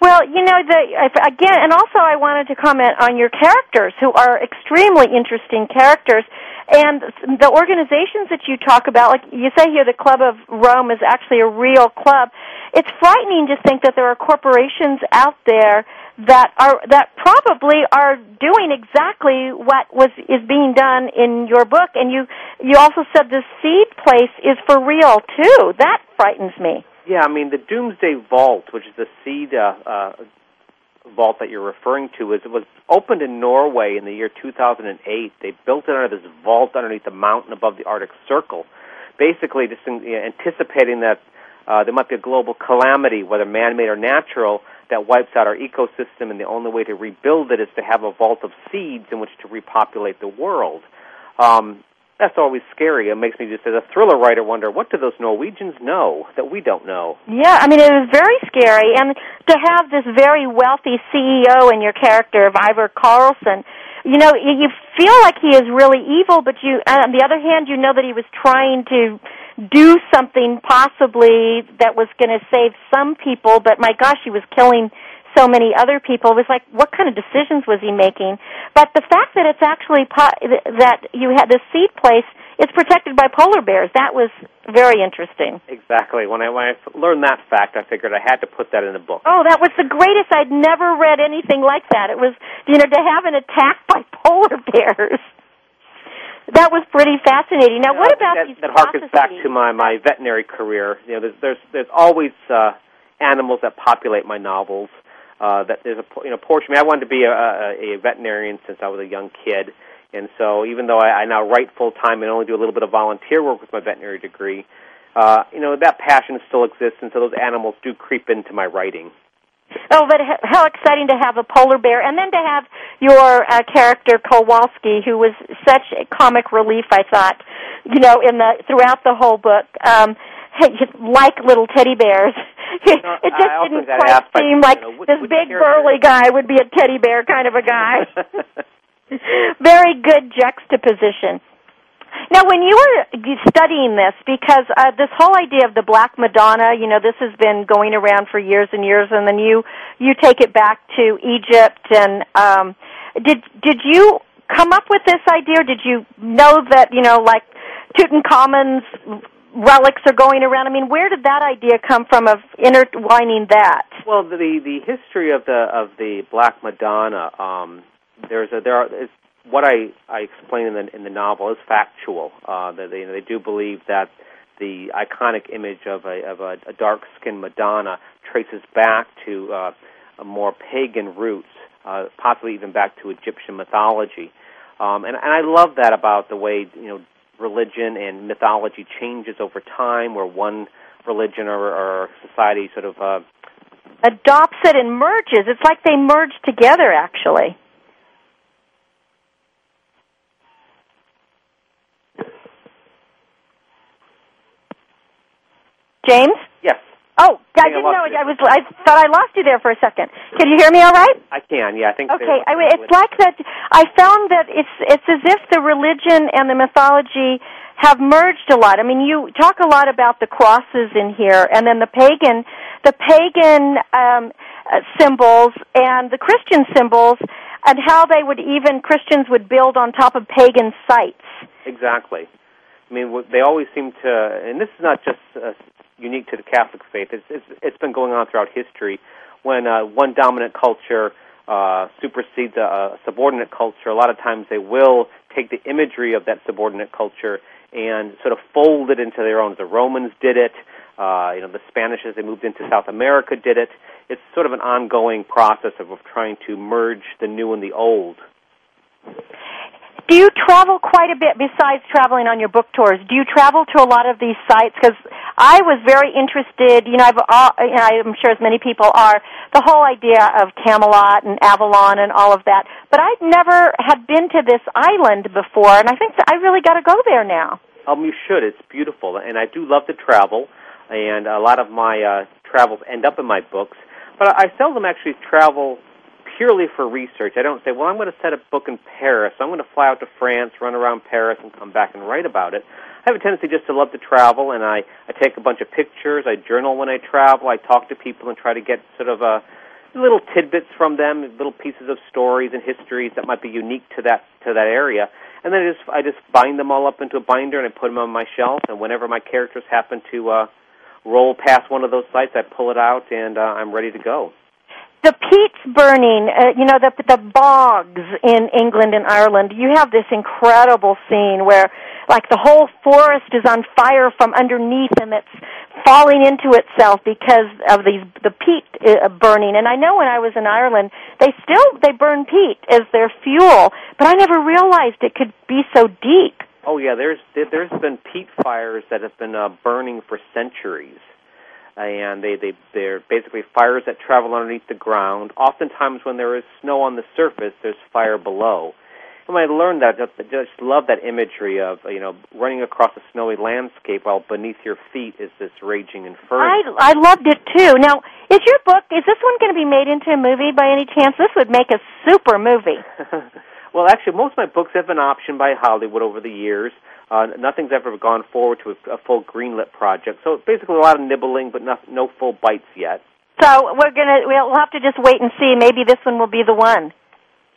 Well, you know, the again, and also I wanted to comment on your characters, who are extremely interesting characters, and the organizations that you talk about. Like you say here, the Club of Rome is actually a real club. It's frightening to think that there are corporations out there that are that probably are doing exactly what was is being done in your book. And you you also said the seed place is for real too. That frightens me. Yeah, I mean the Doomsday Vault, which is the seed uh, uh, vault that you're referring to, is it was opened in Norway in the year 2008. They built it under this vault underneath the mountain above the Arctic Circle, basically just in, you know, anticipating that uh, there might be a global calamity, whether man-made or natural, that wipes out our ecosystem, and the only way to rebuild it is to have a vault of seeds in which to repopulate the world. Um, that's always scary. It makes me just, as a thriller writer, wonder what do those Norwegians know that we don't know? Yeah, I mean it was very scary, and to have this very wealthy CEO in your character of Ivar Karlsen, you know, you feel like he is really evil, but you, uh, on the other hand, you know that he was trying to do something possibly that was going to save some people, but my gosh, he was killing so many other people. It was like, what kind of decisions was he making? But the fact that it's actually po- that you had this seed place it's protected by polar bears. That was very interesting. Exactly. When I when I learned that fact, I figured I had to put that in a book. Oh, that was the greatest. I'd never read anything like that. It was, you know, to have an attack by polar bears. That was pretty fascinating. Now, what about that, these that harkens back to my my veterinary career. You know, there's there's there's always uh, animals that populate my novels. Uh, that there's a you know portion. I, mean, I wanted to be a, a, a veterinarian since I was a young kid, and so even though I, I now write full time and only do a little bit of volunteer work with my veterinary degree, uh, you know that passion still exists, and so those animals do creep into my writing. Oh, but how exciting to have a polar bear, and then to have your uh, character Kowalski, who was such a comic relief. I thought, you know, in the throughout the whole book, um, like little teddy bears. it just didn't quite seem like you know, which- this which big burly guy would be a teddy bear kind of a guy. Very good juxtaposition. Now, when you were studying this, because uh, this whole idea of the Black Madonna, you know, this has been going around for years and years, and then you you take it back to Egypt, and um, did did you come up with this idea? Or did you know that you know, like Tutankhamun's relics are going around? I mean, where did that idea come from of intertwining that? Well, the the history of the of the Black Madonna, um, there's a there are what I I explain in the in the novel is factual. Uh, that they you know, they do believe that the iconic image of a of a, a dark skinned Madonna traces back to uh, a more pagan roots, uh, possibly even back to Egyptian mythology. Um, and and I love that about the way you know religion and mythology changes over time, where one religion or, or society sort of uh, adopts it and merges. It's like they merge together, actually. James? Oh, I I didn't know. you. I was. I thought I lost you there for a second. Can you hear me all right? I can. Yeah, I think. Okay, I mean, it's like that. I found that it's it's as if the religion and the mythology have merged a lot. I mean, you talk a lot about the crosses in here, and then the pagan, the pagan um, uh, symbols and the Christian symbols, and how they would even Christians would build on top of pagan sites. Exactly. I mean, they always seem to, and this is not just uh, unique to the Catholic faith. It's, it's it's been going on throughout history. When uh, one dominant culture uh, supersedes a, a subordinate culture, a lot of times they will take the imagery of that subordinate culture and sort of fold it into their own. The Romans did it. Uh, you know, the Spanish, as they moved into South America, did it. It's sort of an ongoing process of, of trying to merge the new and the old. Do you travel quite a bit besides traveling on your book tours? Do you travel to a lot of these sites? Because I was very interested. You know, I've, uh, you know, I'm sure as many people are the whole idea of Camelot and Avalon and all of that. But I never had been to this island before, and I think that I really got to go there now. Um, you should. It's beautiful, and I do love to travel, and a lot of my uh, travels end up in my books. But I seldom actually travel purely for research. I don't say, well, I'm going to set a book in Paris. I'm going to fly out to France, run around Paris, and come back and write about it. I have a tendency just to love to travel, and I, I take a bunch of pictures. I journal when I travel. I talk to people and try to get sort of a little tidbits from them, little pieces of stories and histories that might be unique to that to that area. And then I just I just bind them all up into a binder and I put them on my shelf. And whenever my characters happen to uh, roll past one of those sites, I pull it out and uh, I'm ready to go. The peats burning, uh, you know, the the bogs in England and Ireland. You have this incredible scene where, like, the whole forest is on fire from underneath, and it's falling into itself because of these the peat uh, burning. And I know when I was in Ireland, they still they burn peat as their fuel, but I never realized it could be so deep. Oh yeah, there's there- there's been peat fires that have been uh, burning for centuries, and they they they're basically fires that travel underneath the ground. Oftentimes, when there is snow on the surface, there's fire below. And when I learned that, I just, just love that imagery of you know running across a snowy landscape while beneath your feet is this raging inferno. I I loved it too. Now, is your book is this one going to be made into a movie by any chance? This would make a super movie. well, actually, most of my books have been optioned by Hollywood over the years. Uh, nothing's ever gone forward to a, a full greenlit project. So basically, a lot of nibbling, but no, no full bites yet. So we're gonna we'll have to just wait and see. Maybe this one will be the one.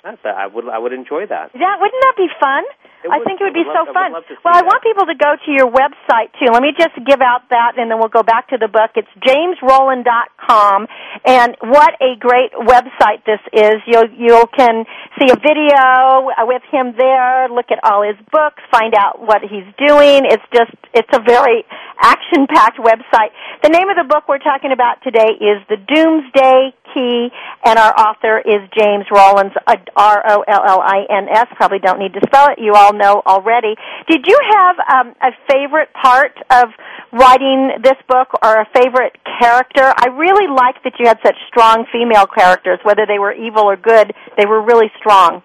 That's, I would I would enjoy that. Yeah, wouldn't that be fun? I think it would I be so love- I fun. love Well, I that. want people to go to your website too. Let me just give out that, and then we'll go back to the book. It's jamesrollins.com, and what a great website this is. You you can see a video with him there, look at all his books, find out what he's doing. It's just it's a very action-packed website. The name of the book we're talking about today is The Doomsday Key, and our author is James Rollins, uh, R O L L I N S. Probably don't need to spell it. You all know already. Did you have um, a favorite part of writing this book or a favorite character? I really liked that you had such strong female characters, whether they were evil or good. They were really strong.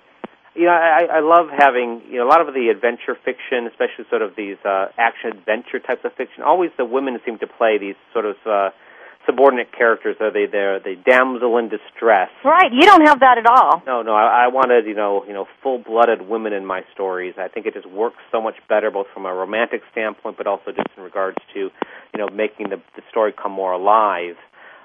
You know, I, I love having you know a lot of the adventure fiction, especially sort of these uh, action adventure types of fiction. Always the women seem to play these sort of uh, subordinate characters. Are they there the damsel in distress? Right. You don't have that at all. No, no. I, I wanted you know you know full blooded women in my stories. I think it just works so much better, both from a romantic standpoint, but also just in regards to you know making the the story come more alive.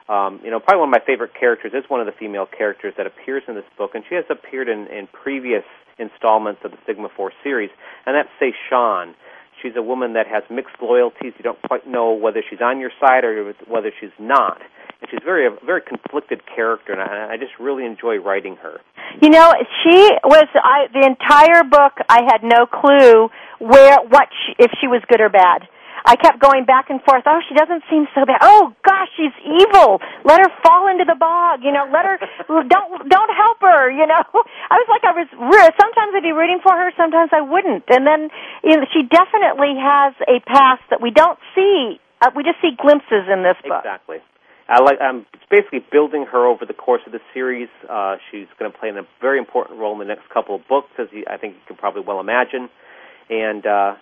Um, you know, probably one of my favorite characters is one of the female characters that appears in this book, and she has appeared in, in previous installments of the Sigma Force series, and that's Say Sean. She's a woman that has mixed loyalties. You don't quite know whether she's on your side or whether she's not. And she's very a very conflicted character, and I, I just really enjoy writing her. You know, she was I the entire book I had no clue where what she, if she was good or bad. I kept going back and forth. Oh, she doesn't seem so bad. Oh gosh, she's evil. Let her fall into the bog. You know, let her don't don't help her. You know, I was like I was. Sometimes I'd be rooting for her. Sometimes I wouldn't. And then you know, she definitely has a past that we don't see. Uh, we just see glimpses in this book. Exactly. I like. I'm basically building her over the course of the series. Uh, she's going to play a very important role in the next couple of books, as you, I think you can probably well imagine. And uh,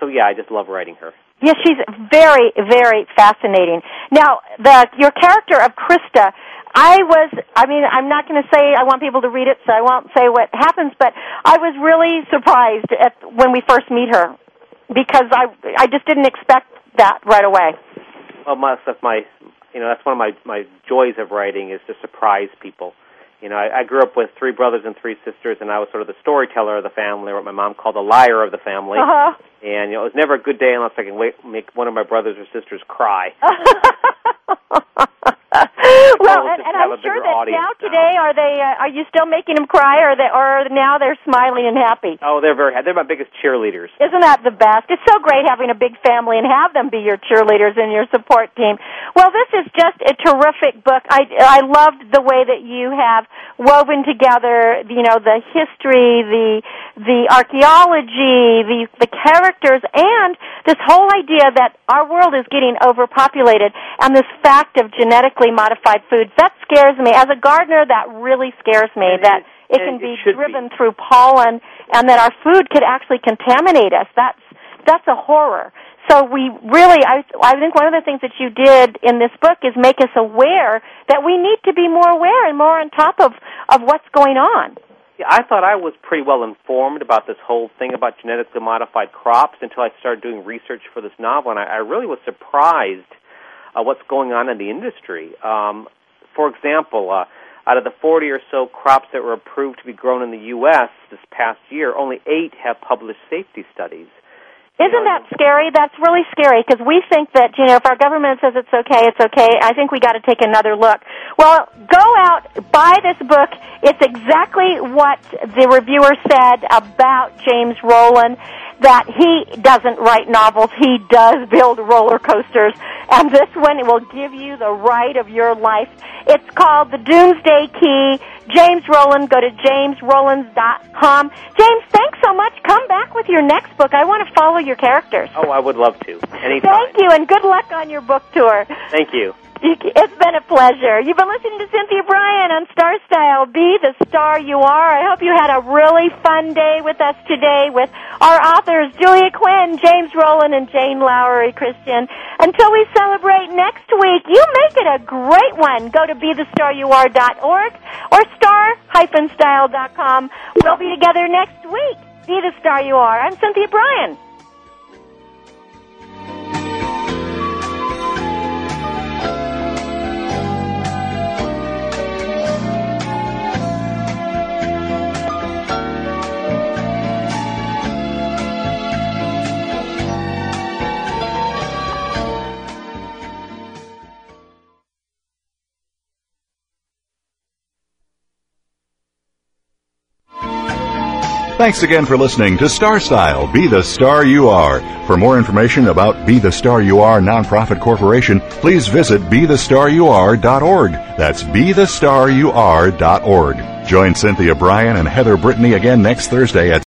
so, yeah, I just love writing her. Yes, she's very, very fascinating. Now, the your character of Krista, I was, I mean, I'm not going to say I want people to read it, so I won't say what happens, but I was really surprised at when we first meet her because I, I just didn't expect that right away. Well, my, that's my, you know, that's one of my my joys of writing is to surprise people. You know, I, I grew up with three brothers and three sisters, and I was sort of the storyteller of the family, or what my mom called the liar of the family. Uh-huh. And you know, it was never a good day unless I can wait, make one of my brothers or sisters cry. well, and, and I'm sure that now today are they uh, are you still making them cry, or they or now they're smiling and happy? Oh, they're very happy. They're my biggest cheerleaders. Isn't that the best? It's so great having a big family and have them be your cheerleaders and your support team. Well, this is just a terrific book. I I loved the way that you have woven together, you know, the history, the the archaeology, the the characters, and this whole idea that our world is getting overpopulated, and this fact of genetically modified foods. That scares me. As a gardener, that really scares me. And that it, it can be driven be. through pollen, and that our food could actually contaminate us. That's that's a horror. So we really, I, I think one of the things that you did in this book is make us aware that we need to be more aware and more on top of of what's going on. Yeah, I thought I was pretty well informed about this whole thing about genetically modified crops until I started doing research for this novel, and I, I really was surprised uh, what's going on in the industry. Um, for example, uh, out of the 40 or so crops that were approved to be grown in the U.S. this past year, only eight have published safety studies. Isn't that scary? That's really scary because we think that, you know, if our government says it's okay, it's okay. I think we got to take another look. Well, go out, buy this book. It's exactly what the reviewer said about James Rollins that he doesn't write novels, he does build roller coasters, and this one will give you the ride of your life. It's called The Doomsday Key. James Rollins, go to jamesrollins.com. James, thanks so much. Come back with your next book. I want to follow your characters. Oh, I would love to. Anytime. Thank you, and good luck on your book tour. Thank you. It's been a pleasure. You've been listening to Cynthia Bryan on Star Style. Be the star you are. I hope you had a really fun day with us today with our authors, Julia Quinn, James Rollins, and Jane Lowry Christian. Until we celebrate next week, you make it a great one. Go to BeTheStarYouAre.org or star-style.com. We'll be together next week. Be the star you are. I'm Cynthia Bryan. Thanks again for listening to Star Style Be the Star You Are. For more information about Be the Star You Are Nonprofit Corporation, please visit BeTheStarYouAre.org. That's BeTheStarYouAre.org. Join Cynthia Bryan and Heather Brittany again next Thursday at